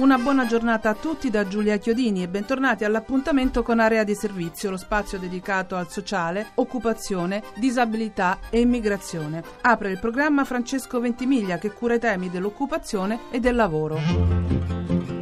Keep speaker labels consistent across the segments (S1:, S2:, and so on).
S1: Una buona giornata a tutti da Giulia Chiodini e bentornati all'appuntamento con Area di Servizio, lo spazio dedicato al sociale, occupazione, disabilità e immigrazione. Apre il programma Francesco Ventimiglia che cura i temi dell'occupazione e del lavoro.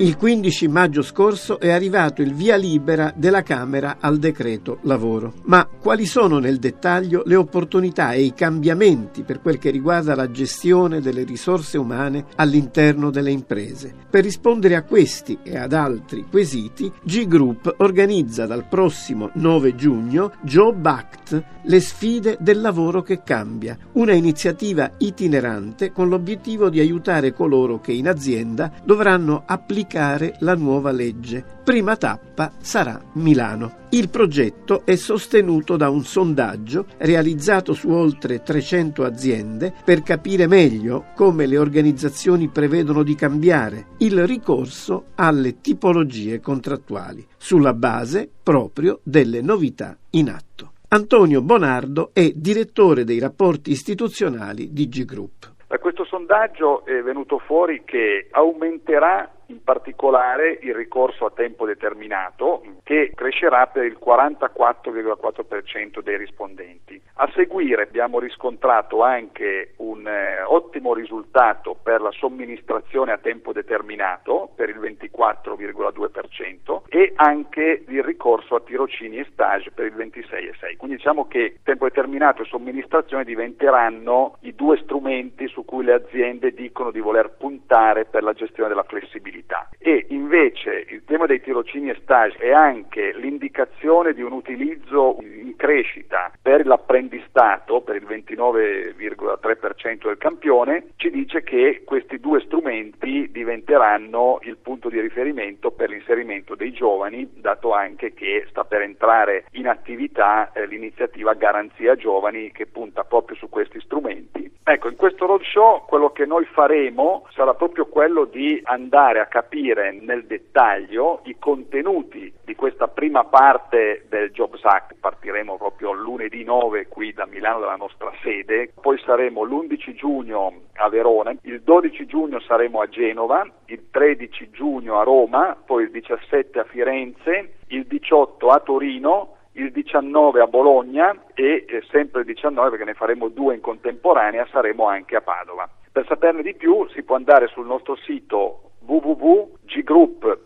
S2: Il 15 maggio scorso è arrivato il via libera della Camera al decreto lavoro. Ma quali sono nel dettaglio le opportunità e i cambiamenti per quel che riguarda la gestione delle risorse umane all'interno delle imprese? Per rispondere a questi e ad altri quesiti, G Group organizza dal prossimo 9 giugno Job Act, le sfide del lavoro che cambia, una iniziativa itinerante con l'obiettivo di aiutare coloro che in azienda dovranno applicare applicare la nuova legge. Prima tappa sarà Milano. Il progetto è sostenuto da un sondaggio realizzato su oltre 300 aziende per capire meglio come le organizzazioni prevedono di cambiare il ricorso alle tipologie contrattuali, sulla base proprio delle novità in atto. Antonio Bonardo è direttore dei rapporti istituzionali di G Group.
S3: Da questo sondaggio è venuto fuori che aumenterà in particolare il ricorso a tempo determinato che crescerà per il 44,4% dei rispondenti. A seguire abbiamo riscontrato anche un eh, ottimo risultato per la somministrazione a tempo determinato per il 24,2% e anche il ricorso a tirocini e stage per il 26,6%. Quindi diciamo che tempo determinato e somministrazione diventeranno i due strumenti su cui le aziende dicono di voler puntare per la gestione della flessibilità disabilità e invece il tema dei tirocini e stage è anche l'indicazione di un utilizzo in crescita per l'apprendistato, per il 29,3% del campione, ci dice che questi due strumenti diventeranno il punto di riferimento per l'inserimento dei giovani, dato anche che sta per entrare in attività eh, l'iniziativa Garanzia Giovani che punta proprio su questi strumenti. Ecco, in questo roadshow quello che noi faremo sarà proprio quello di andare a capire nel dettaglio i contenuti di questa prima parte del Jobs Act. Partiremo proprio lunedì 9 qui da Milano dalla nostra sede, poi saremo l'11 giugno a Verona, il 12 giugno saremo a Genova, il 13 giugno a Roma, poi il 17 a Firenze, il 18 a Torino, il 19 a Bologna e eh, sempre il 19 perché ne faremo due in contemporanea saremo anche a Padova. Per saperne di più si può andare sul nostro sito www.ggroup.it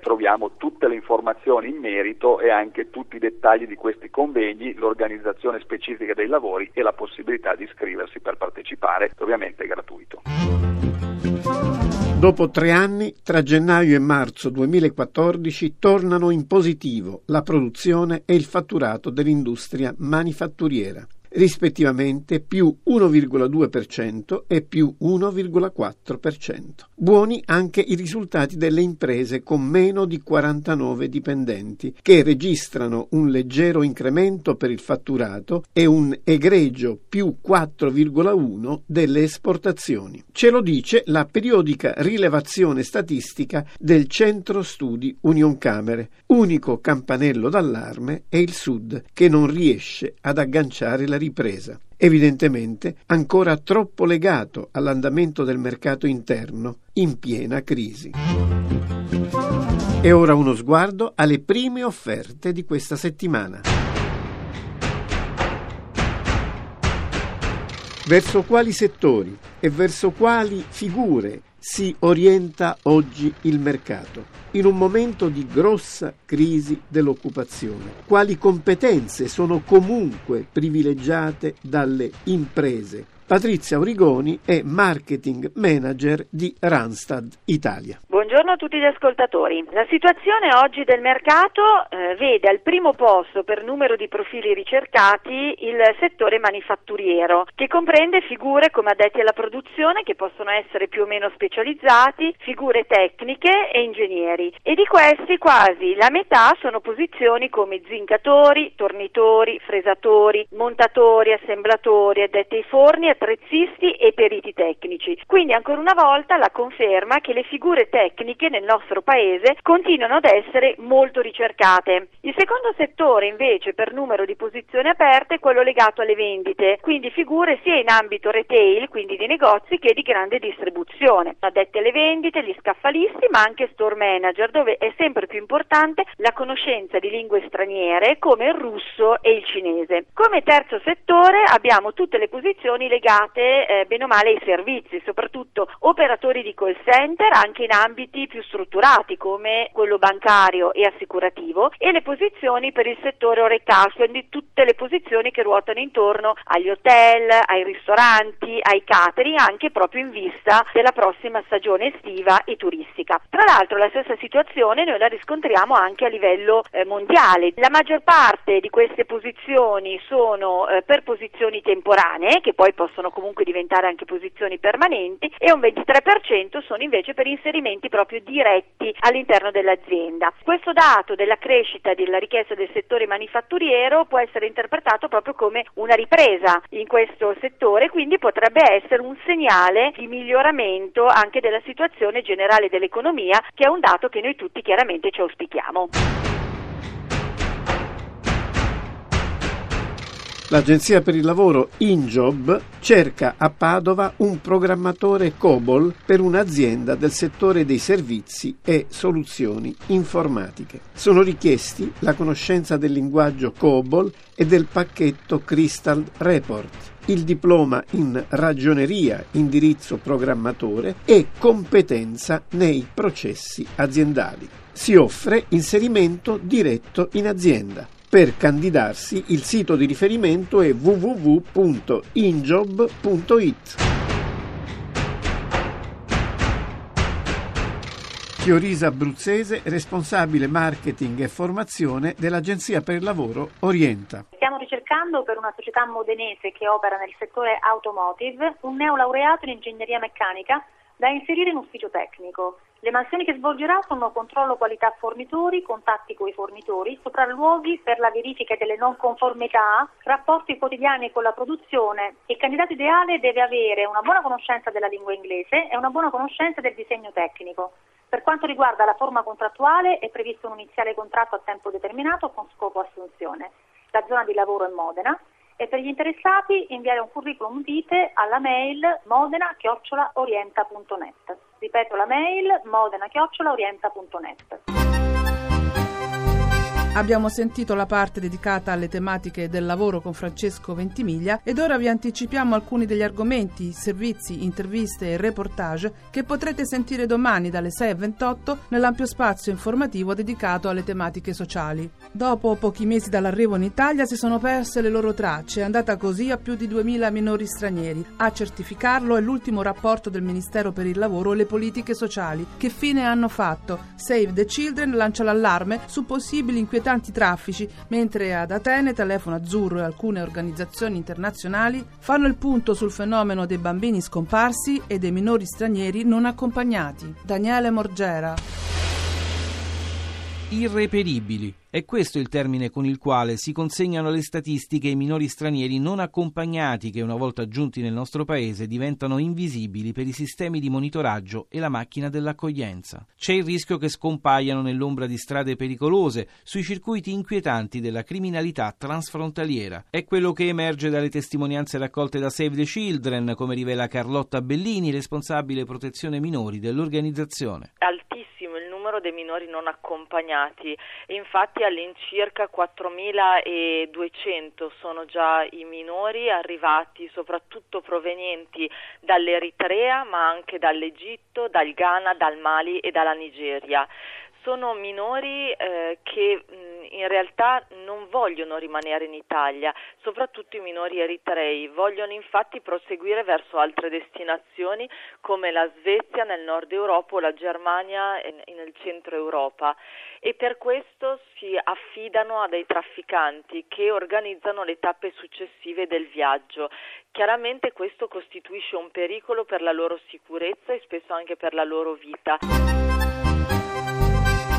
S3: troviamo tutte le informazioni in merito e anche tutti i dettagli di questi convegni, l'organizzazione specifica dei lavori e la possibilità di iscriversi per partecipare, ovviamente è gratuito.
S2: Dopo tre anni, tra gennaio e marzo 2014, tornano in positivo la produzione e il fatturato dell'industria manifatturiera rispettivamente più 1,2% e più 1,4%. Buoni anche i risultati delle imprese con meno di 49 dipendenti, che registrano un leggero incremento per il fatturato e un egregio più 4,1 delle esportazioni. Ce lo dice la periodica rilevazione statistica del Centro Studi Union Camere. Unico campanello d'allarme è il Sud, che non riesce ad agganciare la ripresa, evidentemente ancora troppo legato all'andamento del mercato interno in piena crisi. E ora uno sguardo alle prime offerte di questa settimana. Verso quali settori e verso quali figure si orienta oggi il mercato? in un momento di grossa crisi dell'occupazione? Quali competenze sono comunque privilegiate dalle imprese Patrizia Origoni è marketing manager di Randstad Italia.
S4: Buongiorno a tutti gli ascoltatori. La situazione oggi del mercato eh, vede al primo posto per numero di profili ricercati il settore manifatturiero, che comprende figure come addetti alla produzione che possono essere più o meno specializzati, figure tecniche e ingegneri. E di questi quasi la metà sono posizioni come zincatori, tornitori, fresatori, montatori, assemblatori, addetti ai forni, attrezzisti e periti tecnici. Quindi ancora una volta la conferma che le figure tecniche nel nostro paese continuano ad essere molto ricercate. Il secondo settore invece per numero di posizioni aperte è quello legato alle vendite, quindi figure sia in ambito retail, quindi di negozi, che di grande distribuzione. Addetti alle vendite, gli scaffalisti, ma anche store manager, dove è sempre più importante la conoscenza di lingue straniere come il russo e il cinese. Come terzo settore abbiamo tutte le posizioni legate eh, bene o male ai servizi, soprattutto operatori di call center anche in ambiti più strutturati come quello bancario e assicurativo e le posizioni per il settore oreca, quindi tutte le posizioni che ruotano intorno agli hotel, ai ristoranti, ai catering, anche proprio in vista della prossima stagione estiva e turistica. Tra l'altro la stessa situazione noi la riscontriamo anche a livello eh, mondiale. La maggior parte di queste posizioni sono eh, per posizioni temporanee, che poi possono comunque diventare anche posizioni permanenti, e un 23% sono invece per inserimenti proprio diretti all'interno dell'azienda. Questo dato della crescita della richiesta del settore manifatturiero può essere interpretato proprio come una ripresa in questo settore, quindi potrebbe essere un segnale di miglioramento anche della situazione generale dell'economia, che è un dato che noi tutti chiaramente ci auspichiamo.
S2: L'Agenzia per il lavoro InJob cerca a Padova un programmatore COBOL per un'azienda del settore dei servizi e soluzioni informatiche. Sono richiesti la conoscenza del linguaggio COBOL e del pacchetto Crystal Report, il diploma in ragioneria, indirizzo programmatore e competenza nei processi aziendali. Si offre inserimento diretto in azienda. Per candidarsi il sito di riferimento è www.injob.it. Fiorisa Abruzzese, responsabile marketing e formazione dell'Agenzia per il Lavoro Orienta.
S5: Stiamo ricercando per una società modenese che opera nel settore automotive un neolaureato in ingegneria meccanica da inserire in ufficio tecnico. Le mansioni che svolgerà sono controllo qualità fornitori, contatti con i fornitori, sopralluoghi per la verifica delle non conformità, rapporti quotidiani con la produzione. Il candidato ideale deve avere una buona conoscenza della lingua inglese e una buona conoscenza del disegno tecnico. Per quanto riguarda la forma contrattuale è previsto un iniziale contratto a tempo determinato con scopo assunzione. La zona di lavoro è Modena e per gli interessati inviare un curriculum vitae alla mail modena-orienta.net. Ripeto la mail modena-orienta.net.
S1: Abbiamo sentito la parte dedicata alle tematiche del lavoro con Francesco Ventimiglia ed ora vi anticipiamo alcuni degli argomenti, servizi, interviste e reportage che potrete sentire domani dalle 6.28 nell'ampio spazio informativo dedicato alle tematiche sociali. Dopo pochi mesi dall'arrivo in Italia si sono perse le loro tracce, è andata così a più di 2.000 minori stranieri. A certificarlo è l'ultimo rapporto del Ministero per il Lavoro e le politiche sociali. Che fine hanno fatto? Save the Children lancia l'allarme su possibili inquietanti inquietanti traffici, mentre ad Atene Telefono Azzurro e alcune organizzazioni internazionali fanno il punto sul fenomeno dei bambini scomparsi e dei minori stranieri non accompagnati. Daniele Morgera.
S6: Irreperibili è questo il termine con il quale si consegnano le statistiche ai minori stranieri non accompagnati che una volta giunti nel nostro paese diventano invisibili per i sistemi di monitoraggio e la macchina dell'accoglienza. C'è il rischio che scompaiano nell'ombra di strade pericolose, sui circuiti inquietanti della criminalità transfrontaliera. È quello che emerge dalle testimonianze raccolte da Save the Children, come rivela Carlotta Bellini, responsabile protezione minori dell'organizzazione.
S7: Il numero dei minori non accompagnati, infatti all'incirca 4.200 sono già i minori arrivati soprattutto provenienti dall'Eritrea ma anche dall'Egitto, dal Ghana, dal Mali e dalla Nigeria sono minori eh, che mh, in realtà non vogliono rimanere in Italia, soprattutto i minori eritrei, vogliono infatti proseguire verso altre destinazioni come la Svezia nel nord Europa o la Germania nel centro Europa e per questo si affidano a dei trafficanti che organizzano le tappe successive del viaggio. Chiaramente questo costituisce un pericolo per la loro sicurezza e spesso anche per la loro vita.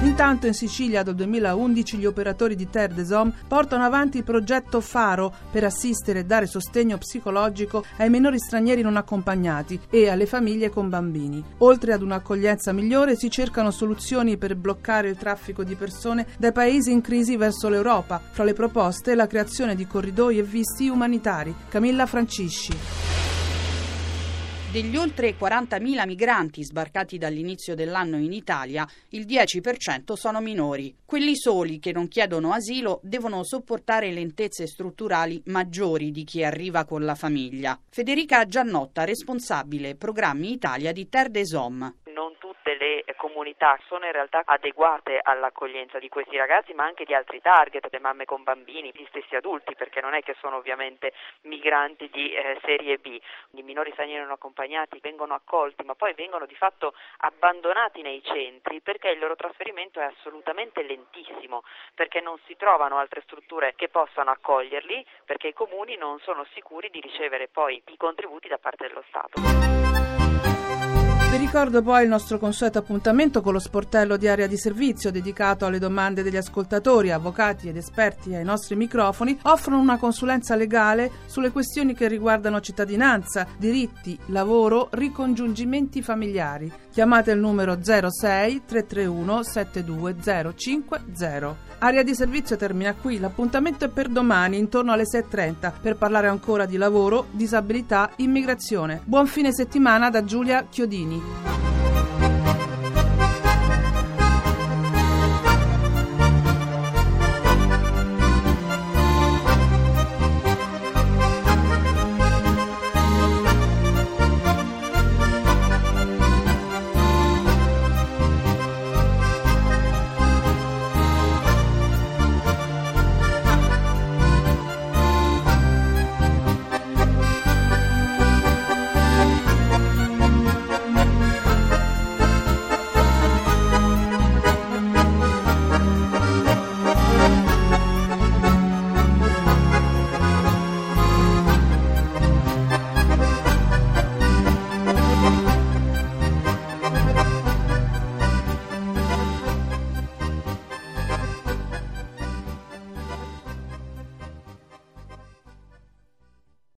S1: Intanto in Sicilia dal 2011 gli operatori di Terre des Hommes portano avanti il progetto Faro per assistere e dare sostegno psicologico ai minori stranieri non accompagnati e alle famiglie con bambini. Oltre ad un'accoglienza migliore si cercano soluzioni per bloccare il traffico di persone dai paesi in crisi verso l'Europa. Fra le proposte la creazione di corridoi e visti umanitari. Camilla Francisci.
S8: Degli oltre 40.000 migranti sbarcati dall'inizio dell'anno in Italia, il 10% sono minori. Quelli soli che non chiedono asilo devono sopportare lentezze strutturali maggiori di chi arriva con la famiglia. Federica Giannotta, responsabile Programmi Italia di Terre des Hommes
S9: comunità sono in realtà adeguate all'accoglienza di questi ragazzi, ma anche di altri target, le mamme con bambini, gli stessi adulti, perché non è che sono ovviamente migranti di eh, serie B. I minori stranieri non accompagnati vengono accolti, ma poi vengono di fatto abbandonati nei centri perché il loro trasferimento è assolutamente lentissimo, perché non si trovano altre strutture che possano accoglierli, perché i comuni non sono sicuri di ricevere poi i contributi da parte dello Stato.
S1: Vi ricordo poi il nostro consueto appuntamento con lo sportello di area di servizio dedicato alle domande degli ascoltatori, avvocati ed esperti ai nostri microfoni offrono una consulenza legale sulle questioni che riguardano cittadinanza, diritti, lavoro, ricongiungimenti familiari. Chiamate il numero 06 331 72050. Area di servizio termina qui, l'appuntamento è per domani intorno alle 6.30 per parlare ancora di lavoro, disabilità, immigrazione. Buon fine settimana da Giulia Chiodini. Bye.